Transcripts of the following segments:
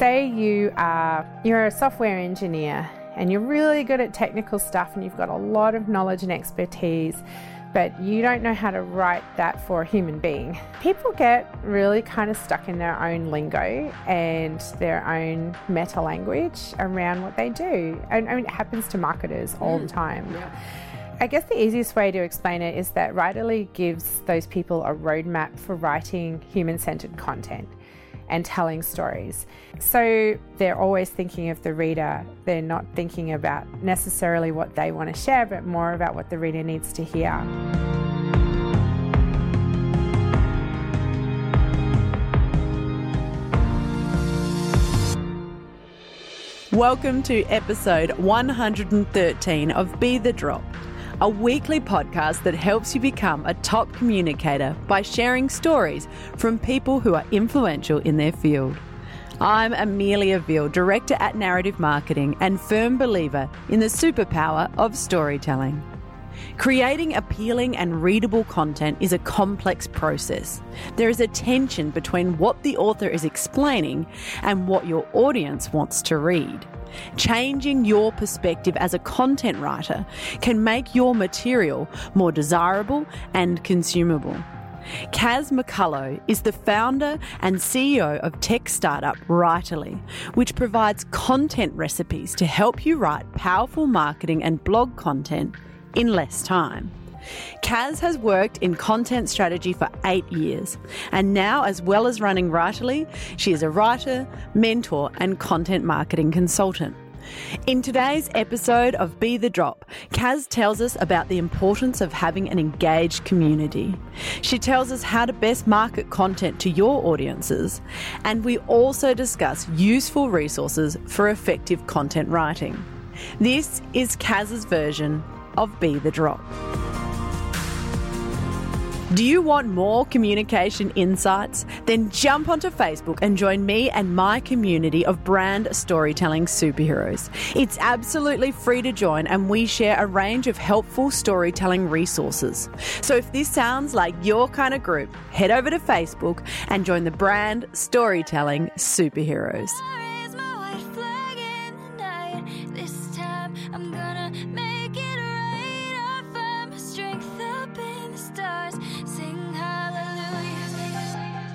say you are you're a software engineer and you're really good at technical stuff and you've got a lot of knowledge and expertise but you don't know how to write that for a human being. People get really kind of stuck in their own lingo and their own meta language around what they do. And I mean, it happens to marketers all the mm. time. Yeah. I guess the easiest way to explain it is that Writerly gives those people a roadmap for writing human centered content and telling stories. So they're always thinking of the reader. They're not thinking about necessarily what they want to share, but more about what the reader needs to hear. Welcome to episode 113 of Be the Drop, a weekly podcast that helps you become a top communicator by sharing stories from people who are influential in their field. I'm Amelia Veal, Director at Narrative Marketing and firm believer in the superpower of storytelling. Creating appealing and readable content is a complex process. There is a tension between what the author is explaining and what your audience wants to read. Changing your perspective as a content writer can make your material more desirable and consumable. Kaz McCullough is the founder and CEO of tech startup Writerly, which provides content recipes to help you write powerful marketing and blog content in less time. Kaz has worked in content strategy for eight years, and now, as well as running Writerly, she is a writer, mentor, and content marketing consultant. In today's episode of Be the Drop, Kaz tells us about the importance of having an engaged community. She tells us how to best market content to your audiences, and we also discuss useful resources for effective content writing. This is Kaz's version of Be the Drop. Do you want more communication insights? Then jump onto Facebook and join me and my community of brand storytelling superheroes. It's absolutely free to join, and we share a range of helpful storytelling resources. So if this sounds like your kind of group, head over to Facebook and join the brand storytelling superheroes.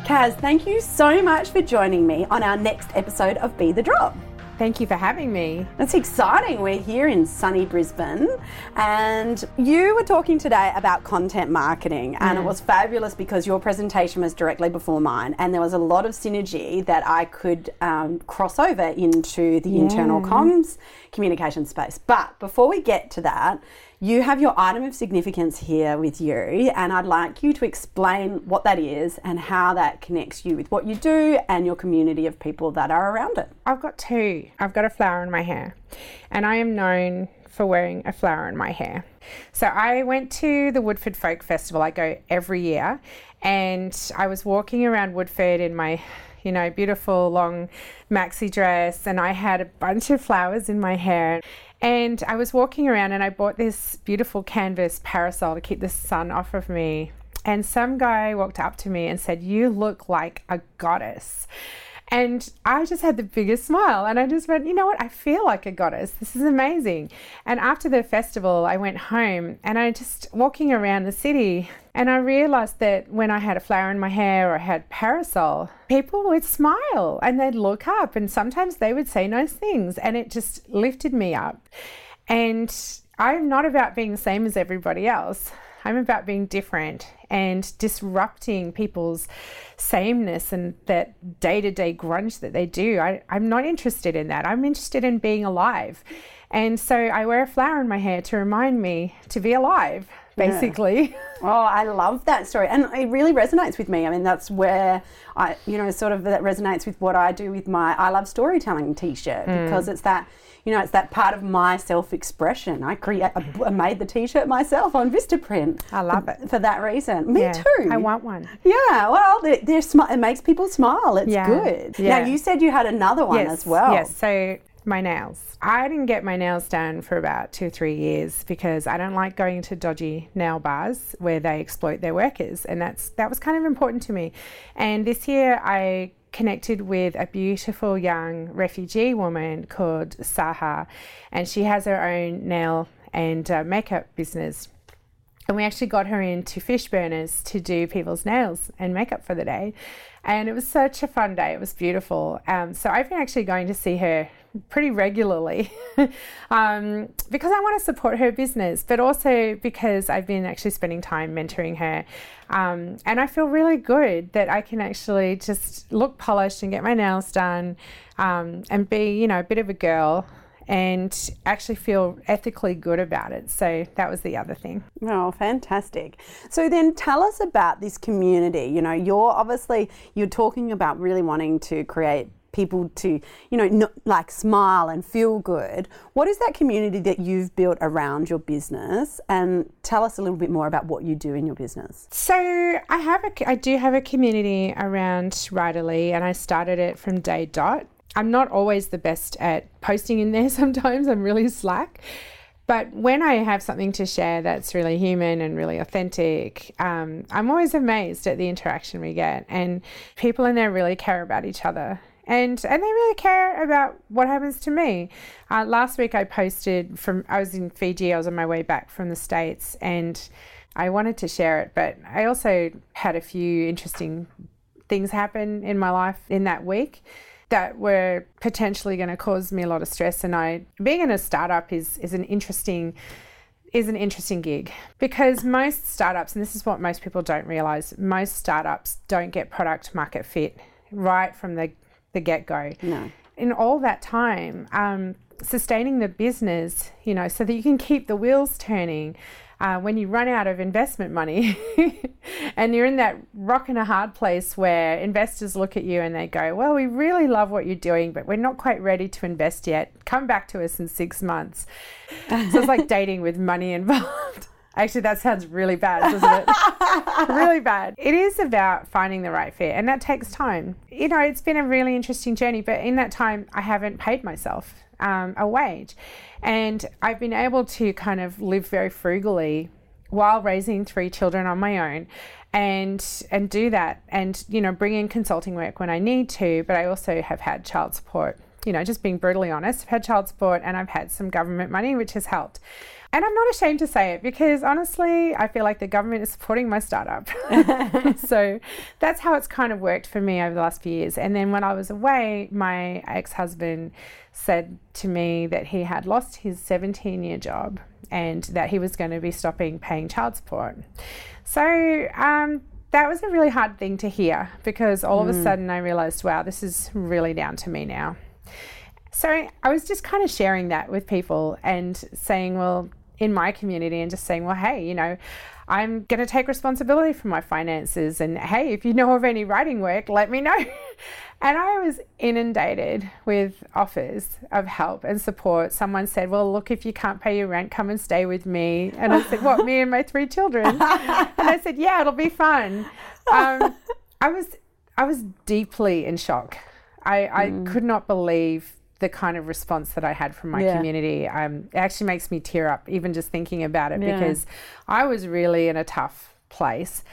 Kaz, thank you so much for joining me on our next episode of Be the Drop. Thank you for having me. It's exciting. We're here in sunny Brisbane, and you were talking today about content marketing, and it was fabulous because your presentation was directly before mine, and there was a lot of synergy that I could um, cross over into the internal comms communication space. But before we get to that, you have your item of significance here with you, and I'd like you to explain what that is and how that connects you with what you do and your community of people that are around it. I've got two. I've got a flower in my hair, and I am known for wearing a flower in my hair. So I went to the Woodford Folk Festival. I go every year, and I was walking around Woodford in my you know, beautiful long maxi dress, and I had a bunch of flowers in my hair. And I was walking around and I bought this beautiful canvas parasol to keep the sun off of me. And some guy walked up to me and said, You look like a goddess. And I just had the biggest smile and I just went, you know what? I feel like a goddess. This is amazing. And after the festival, I went home and I just walking around the city and I realized that when I had a flower in my hair or I had parasol, people would smile and they'd look up and sometimes they would say nice things and it just lifted me up. And I'm not about being the same as everybody else. I'm about being different and disrupting people's sameness and that day to day grunge that they do. I, I'm not interested in that. I'm interested in being alive. And so I wear a flower in my hair to remind me to be alive, basically. Oh, I love that story. And it really resonates with me. I mean, that's where I, you know, sort of that resonates with what I do with my I Love Storytelling t shirt mm. because it's that, you know, it's that part of my self expression. I create, I made the t shirt myself on Vistaprint. I love for, it. For that reason. Me Yeah, too. I want one. Yeah, well, they're, they're smi- it makes people smile. It's Yeah, good. yeah. Now, you said you had another one as well. Yes. So my nails. I didn't get my nails done for about two or three years because I don't like going to dodgy nail bars where they exploit their workers, and that's that was kind of important to me. And this year I connected with a beautiful young refugee woman called Saha, and she has her own nail and uh, makeup business. And we actually got her into Fishburners to do people's nails and makeup for the day. And it was such a fun day. It was beautiful. Um, so I've been actually going to see her pretty regularly um, because I want to support her business, but also because I've been actually spending time mentoring her. Um, and I feel really good that I can actually just look polished and get my nails done um, and be, you know, a bit of a girl and actually feel ethically good about it. So that was the other thing. Oh, fantastic. So then tell us about this community. You know, you're obviously you're talking about really wanting to create people to, you know, not, like smile and feel good. What is that community that you've built around your business? And tell us a little bit more about what you do in your business. So I have a, I do have a community around Writerly, and I started it from day dot. I'm not always the best at posting in there. Sometimes I'm really slack. But when I have something to share that's really human and really authentic, um, I'm always amazed at the interaction we get. And people in there really care about each other. And, and they really care about what happens to me. Uh, last week I posted from, I was in Fiji, I was on my way back from the States, and I wanted to share it, but I also had a few interesting things happen in my life in that week that were potentially going to cause me a lot of stress. And I, being in a startup is is an interesting is an interesting gig because most startups, and this is what most people don't realize, most startups don't get product market fit right from the the get go. No. In all that time, um, sustaining the business, you know, so that you can keep the wheels turning uh, when you run out of investment money and you're in that rock and a hard place where investors look at you and they go, Well, we really love what you're doing, but we're not quite ready to invest yet. Come back to us in six months. so it's like dating with money involved. Actually, that sounds really bad, doesn't it? really bad. It is about finding the right fit, and that takes time. You know, it's been a really interesting journey, but in that time, I haven't paid myself um, a wage. And I've been able to kind of live very frugally while raising three children on my own and and do that and you know bring in consulting work when I need to but I also have had child support you know just being brutally honest I've had child support and I've had some government money which has helped and I'm not ashamed to say it because honestly, I feel like the government is supporting my startup. so that's how it's kind of worked for me over the last few years. And then when I was away, my ex husband said to me that he had lost his 17 year job and that he was going to be stopping paying child support. So, um, that was a really hard thing to hear because all mm. of a mm. sudden I realized, wow, this is really down to me now. So I was just kind of sharing that with people and saying, well, in my community and just saying, well, hey, you know, I'm going to take responsibility for my finances. And hey, if you know of any writing work, let me know. and I was inundated with offers of help and support. Someone said, well, look, if you can't pay your rent, come and stay with me. And I said, what, me and my three children? and I said, yeah, it'll be fun. Um, I was, I was deeply in shock. I, I mm. could not believe the kind of response that I had from my yeah. community. Um, it actually makes me tear up even just thinking about it yeah. because I was really in a tough place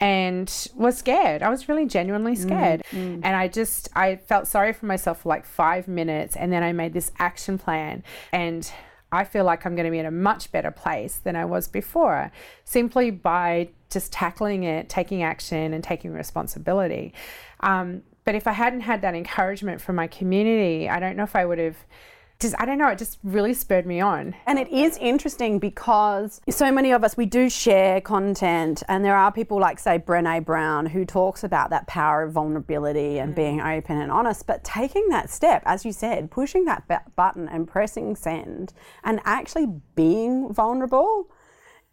and was scared. I was really genuinely mm, scared. Mm, mm. And I just I felt sorry for myself for like 5 minutes and then I made this action plan and I feel like I'm going to be in a much better place than I was before simply by just tackling it, taking action and taking responsibility. Um, but if I hadn't had that encouragement from my community, I don't know if I would have just I don't know, it just really spurred me on. And it is interesting because so many of us we do share content and there are people like say Brené Brown who talks about that power of vulnerability and mm. being open and honest, but taking that step as you said, pushing that button and pressing send and actually being vulnerable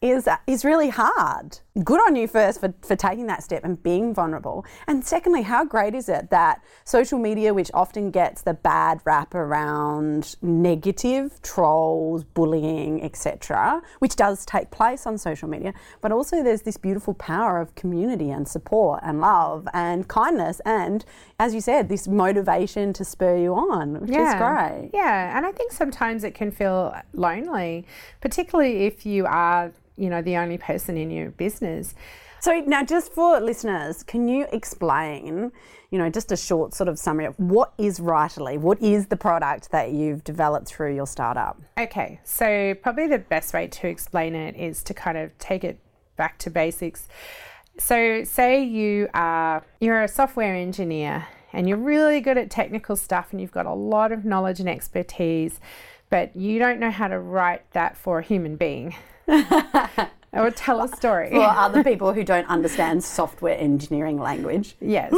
is is really hard. Good on you first for, for taking that step and being vulnerable. And secondly, how great is it that social media, which often gets the bad rap around negative trolls, bullying, etc., which does take place on social media, but also there's this beautiful power of community and support and love and kindness and, as you said, this motivation to spur you on, which yeah. is great. Yeah, and I think sometimes it can feel lonely, particularly if you are you know the only person in your business So now, just for listeners, can you explain, you know, just a short sort of summary of what is Writerly? What is the product that you've developed through your startup? Okay, so probably the best way to explain it is to kind of take it back to basics. So, say you are you're a software engineer and you're really good at technical stuff and you've got a lot of knowledge and expertise, but you don't know how to write that for a human being. or tell a story. For other people who don't understand software engineering language. Yes.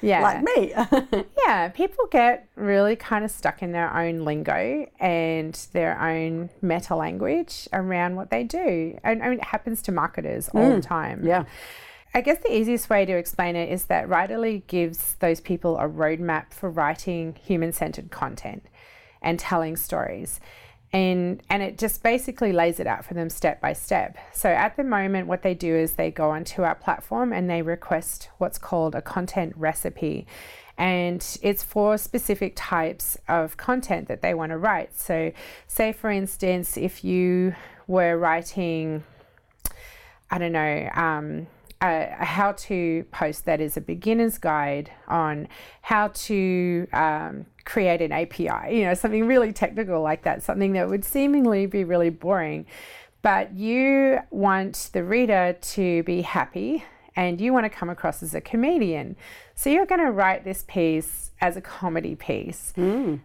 yeah. Like me. yeah, people get really kind of stuck in their own lingo and their own meta language around what they do. And I mean, it happens to marketers all the mm. time. yeah. I guess the easiest way to explain it is that Writerly gives those people a roadmap for writing human centered content and telling stories. And, and it just basically lays it out for them step by step. So at the moment, what they do is they go onto our platform and they request what's called a content recipe. And it's for specific types of content that they want to write. So, say for instance, if you were writing, I don't know, um, a, how to post that is a beginner's guide on how to um, create an API, you know, something really technical like that, something that would seemingly be really boring. But you want the reader to be happy and you want to come across as a comedian. So you're going to write this piece as a comedy piece.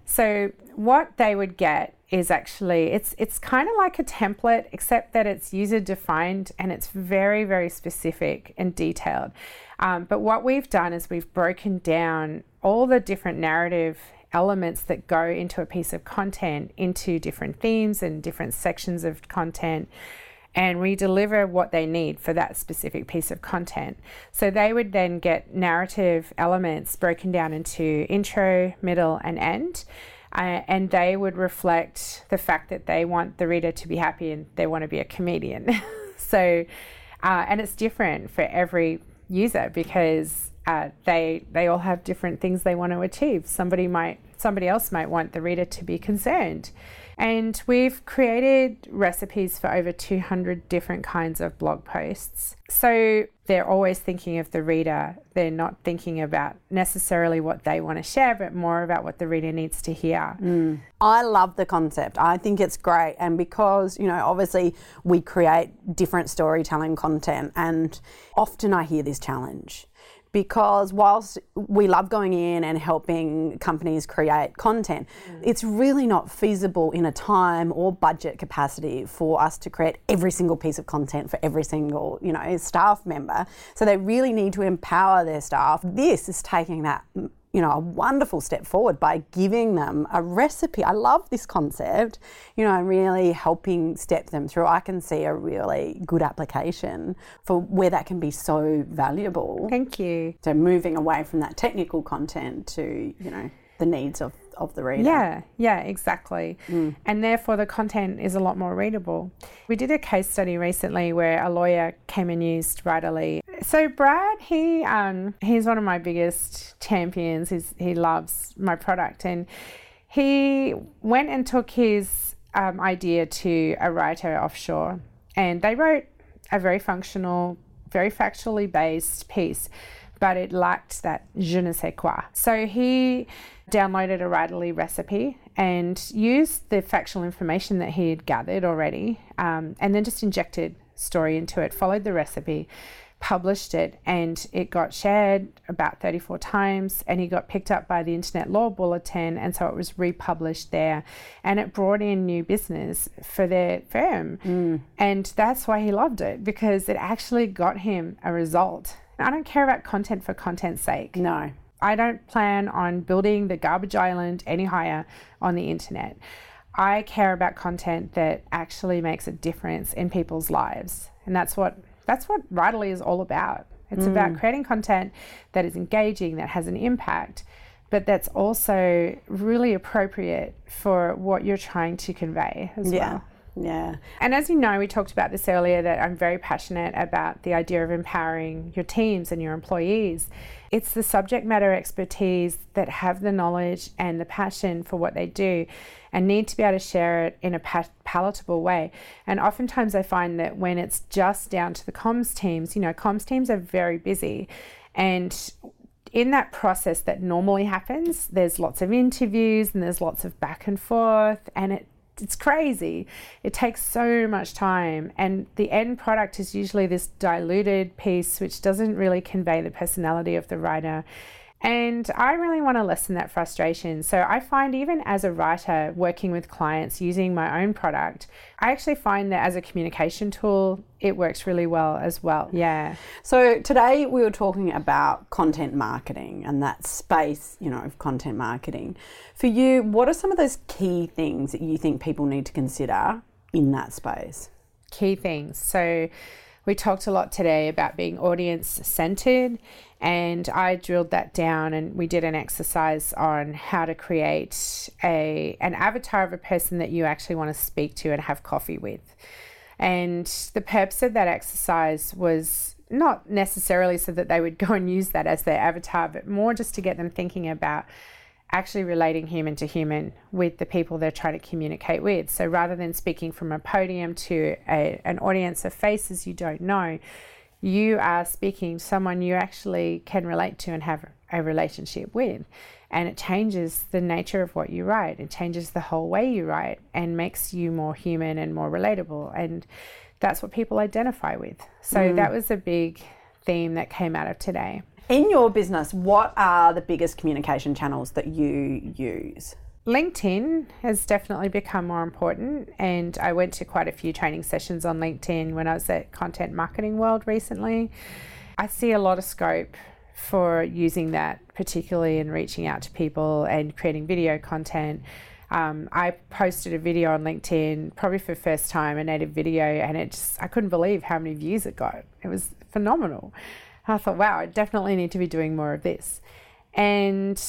So what they would get is actually it's it's kind of like a template except that it's user defined and it's very very specific and detailed. Um, but what we've done is we've broken down all the different narrative elements that go into a piece of content into different themes and different sections of content and we deliver what they need for that specific piece of content. So they would then get narrative elements broken down into intro, middle, and end. Uh, and they would reflect the fact that they want the reader to be happy and they want to be a comedian. so, uh, and it's different for every user because uh, they they all have different things they want to achieve. Somebody might somebody else might want the reader to be concerned. And we've created recipes for over 200 different kinds of blog posts. So they're always thinking of the reader. They're not thinking about necessarily what they want to share, but more about what the reader needs to hear. Mm. I love the concept. I think it's great. And because, you know, obviously we create different storytelling content, and often I hear this challenge. Because whilst we love going in and helping companies create content, mm. it's really not feasible in a time or budget capacity for us to create every single piece of content for every single, you know, staff member. So they really need to empower their staff. This is taking that you know, a wonderful step forward by giving them a recipe. I love this concept, you know, and really helping step them through. I can see a really good application for where that can be so valuable. Thank you. So moving away from that technical content to, you know, the needs of, of the reader. Yeah, yeah, exactly. Mm. And therefore, the content is a lot more readable. We did a case study recently where a lawyer came and used Writerly. So Brad, he um, he's one of my biggest champions. He's, he loves my product, and he went and took his um, idea to a writer offshore, and they wrote a very functional, very factually based piece, but it lacked that je ne sais quoi. So he downloaded a Writerly recipe and used the factual information that he had gathered already, um, and then just injected story into it, followed the recipe, published it, and it got shared about 34 times, and he got picked up by the Internet Law Bulletin, and so it was republished there, and it brought in new business for their firm, mm. and that's why he loved it because it actually got him a result. I don't care about content for content's sake. No. I don't plan on building the garbage island any higher on the internet. I care about content that actually makes a difference in people's lives. And that's what that's what Writerly is all about. It's about mm. creating content that is engaging, that has an impact, but that's also really appropriate for what you're trying to convey as Yeah. well. Yeah. And as you know, we talked about this earlier that I'm very passionate about the idea of empowering your teams and your employees. It's the subject matter expertise that have the knowledge and the passion for what they do and need to be able to share it in a pa- palatable way. And oftentimes I find that when it's just down to the comms teams, you know, comms teams are very busy and in that process that normally happens, there's lots of interviews and there's lots of back and forth, and it it's crazy. It takes so much time, and the end product is usually this diluted piece which doesn't really convey the personality of the writer. And I really want to lessen that frustration. So I find, even as a writer working with clients using my own product, I actually find that as a communication tool, it works really well as well. Yeah. So today we were talking about content marketing and that space, you know, of content marketing. For you, what are some of those key things that you think people need to consider in that space? Key things. So we talked a lot today about being audience centered and I drilled that down and we did an exercise on how to create a an avatar of a person that you actually want to speak to and have coffee with. And the purpose of that exercise was not necessarily so that they would go and use that as their avatar, but more just to get them thinking about actually relating human to human with the people they're trying to communicate with. So rather than speaking from a podium to a, an audience of faces you don't know, you are speaking to someone you actually can relate to and have a relationship with. And it changes the nature of what you write. It changes the whole way you write and makes you more human and more relatable. And that's what people identify with. So mm. that was a big theme that came out of today. In your business, what are the biggest communication channels that you use? LinkedIn has definitely become more important, and I went to quite a few training sessions on LinkedIn when I was at Content Marketing World recently. I see a lot of scope for using that, particularly in reaching out to people and creating video content. Um, I posted a video on LinkedIn, probably for the first time, a native video, and it just, I couldn't believe how many views it got. It was phenomenal. I thought, wow, I definitely need to be doing more of this. And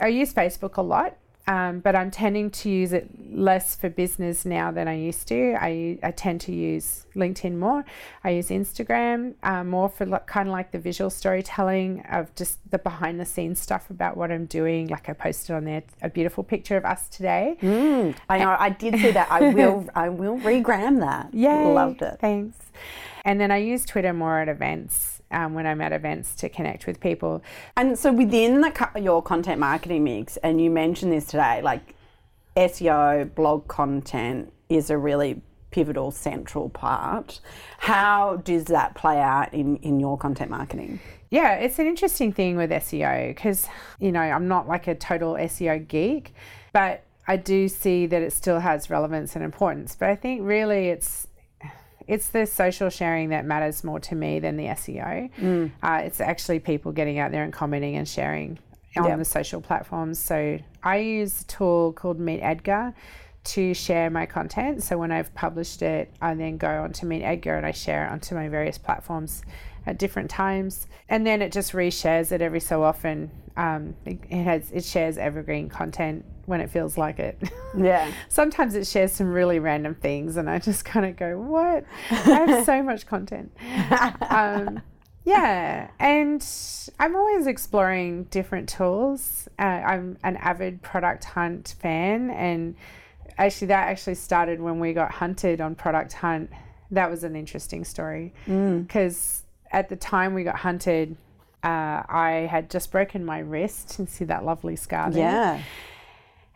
I use Facebook a lot um, but I'm tending to use it less for business now than I used to. I, I tend to use LinkedIn more. I use Instagram uh, more for like, kind of like the visual storytelling of just the behind the scenes stuff about what I'm doing. Like I posted on there a beautiful picture of us today. Mm, I know. I did see that. I will. I will regram that. Yeah, loved it. Thanks. And then I use Twitter more at events um, when I'm at events to connect with people. And so within the, your content marketing mix, and you mentioned this today, like SEO, blog content is a really pivotal central part. How does that play out in, in your content marketing? Yeah, it's an interesting thing with SEO because, you know, I'm not like a total SEO geek, but I do see that it still has relevance and importance. But I think really it's it's the social sharing that matters more to me than the SEO. Mm. Uh, it's actually people getting out there and commenting and sharing on yep. the social platforms. So I use a tool called Meet Edgar to share my content. So when I've published it, I then go on to Meet Edgar and I share it onto my various platforms at different times, and then it just reshares it every so often. Um, it, it has it shares evergreen content when it feels like it. Yeah. Sometimes it shares some really random things, and I just kind of go, "What? I have so much content." Um, yeah, and I'm always exploring different tools. Uh, I'm an avid product hunt fan, and actually, that actually started when we got hunted on Product Hunt. That was an interesting story because mm. at the time we got hunted, uh, I had just broken my wrist. and see that lovely scar there? Yeah.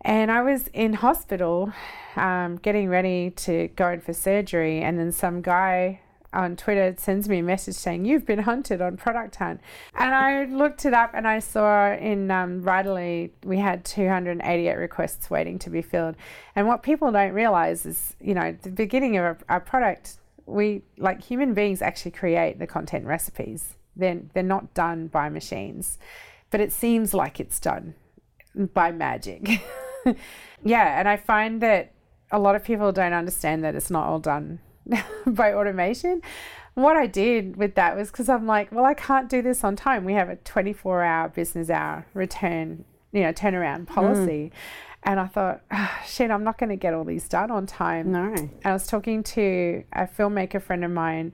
And I was in hospital um, getting ready to go in for surgery, and then some guy on Twitter sends me a message saying, You've been hunted on Product Hunt. And I looked it up and I saw in um, we had 288 requests waiting to be filled. And what people don't realize is, you know, the beginning of a, a product, we, like human beings, actually create the content recipes. They're, they're not done by machines, but it seems like it's done by magic. yeah, and I find that a lot of people don't understand that it's not all done by automation. What I did with that was because I'm like, well, I can't do this on time. We have a 24 hour business hour return, you know, turnaround policy. Mm. And I thought, oh, shit, I'm not going to get all these done on time. No. And I was talking to a filmmaker friend of mine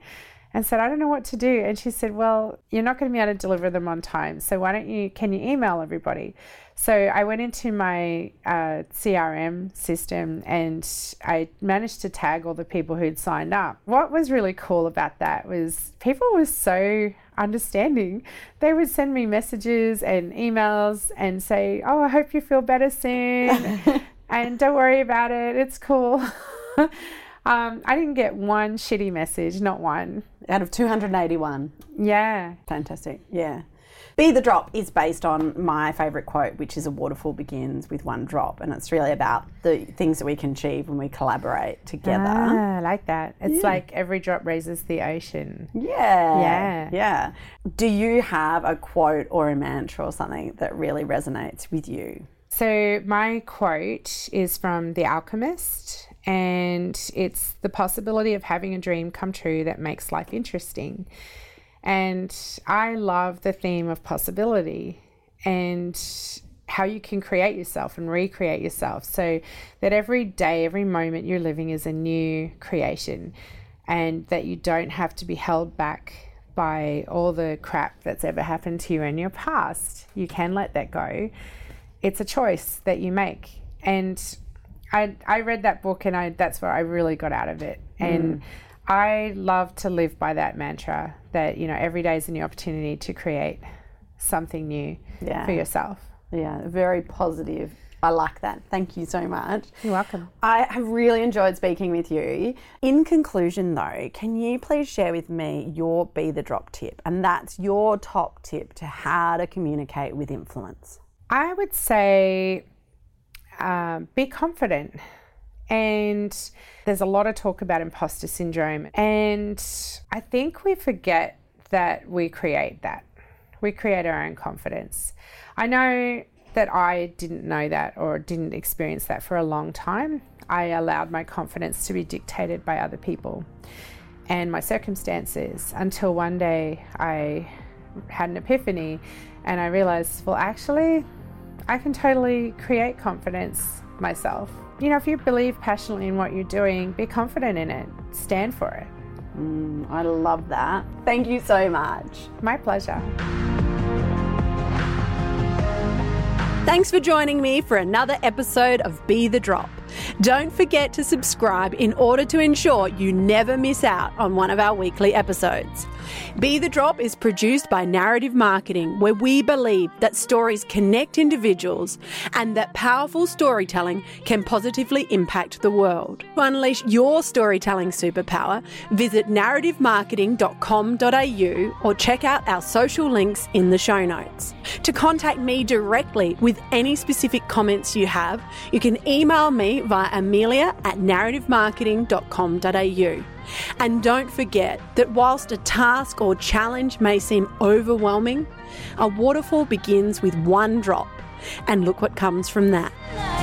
and said, I don't know what to do. And she said, Well, you're not going to be able to deliver them on time. So why don't you, can you email everybody? So I went into my uh, CRM system and I managed to tag all the people who'd signed up. What was really cool about that was people were so understanding. They would send me messages and emails and say, Oh, I hope you feel better soon. and don't worry about it. It's cool. Um, I didn't get one shitty message, not one. Out of 281. Yeah. Fantastic. Yeah. Be the Drop is based on my favourite quote, which is a waterfall begins with one drop. And it's really about the things that we can achieve when we collaborate together. Ah, I like that. It's like every drop raises the ocean. Yeah. Yeah. Yeah. Do you have a quote or a mantra or something that really resonates with you? So, my quote is from The Alchemist, and it's the possibility of having a dream come true that makes life interesting. And I love the theme of possibility and how you can create yourself and recreate yourself so that every day, every moment you're living is a new creation and that you don't have to be held back by all the crap that's ever happened to you in your past. You can let that go. It's a choice that you make. And I, I read that book and I that's what I really got out of it. Mm. And I love to live by that mantra that, you know, every day is a new opportunity to create something new Yeah. for yourself. Yeah. Very positive. I like that. Thank you so much. You're welcome. I have really enjoyed speaking with you. In conclusion, though, can you please share with me your Be the Drop tip? And that's your top tip to how to communicate with influence. I would say um, be confident. And there's a lot of talk about imposter syndrome. And I think we forget that we create that. We create our own confidence. I know that I didn't know that or didn't experience that for a long time. I allowed my confidence to be dictated by other people and my circumstances until one day I had an epiphany and I realized, well, actually, I can totally create confidence myself. You know, if you believe passionately in what you're doing, be confident in it, stand for it. Mm, I love that. Thank you so much. My pleasure. Thanks for joining me for another episode of Be the Drop. Don't forget to subscribe in order to ensure you never miss out on one of our weekly episodes. Be the Drop is produced by Narrative Marketing, where we believe that stories connect individuals and that powerful storytelling can positively impact the world. To unleash your storytelling superpower, visit narrativemarketing.com.au or check out our social links in the show notes. To contact me directly with any specific comments you have, you can email me via amelia at narrativemarketing.com.au. And don't forget that whilst a task or challenge may seem overwhelming, a waterfall begins with one drop. And look what comes from that.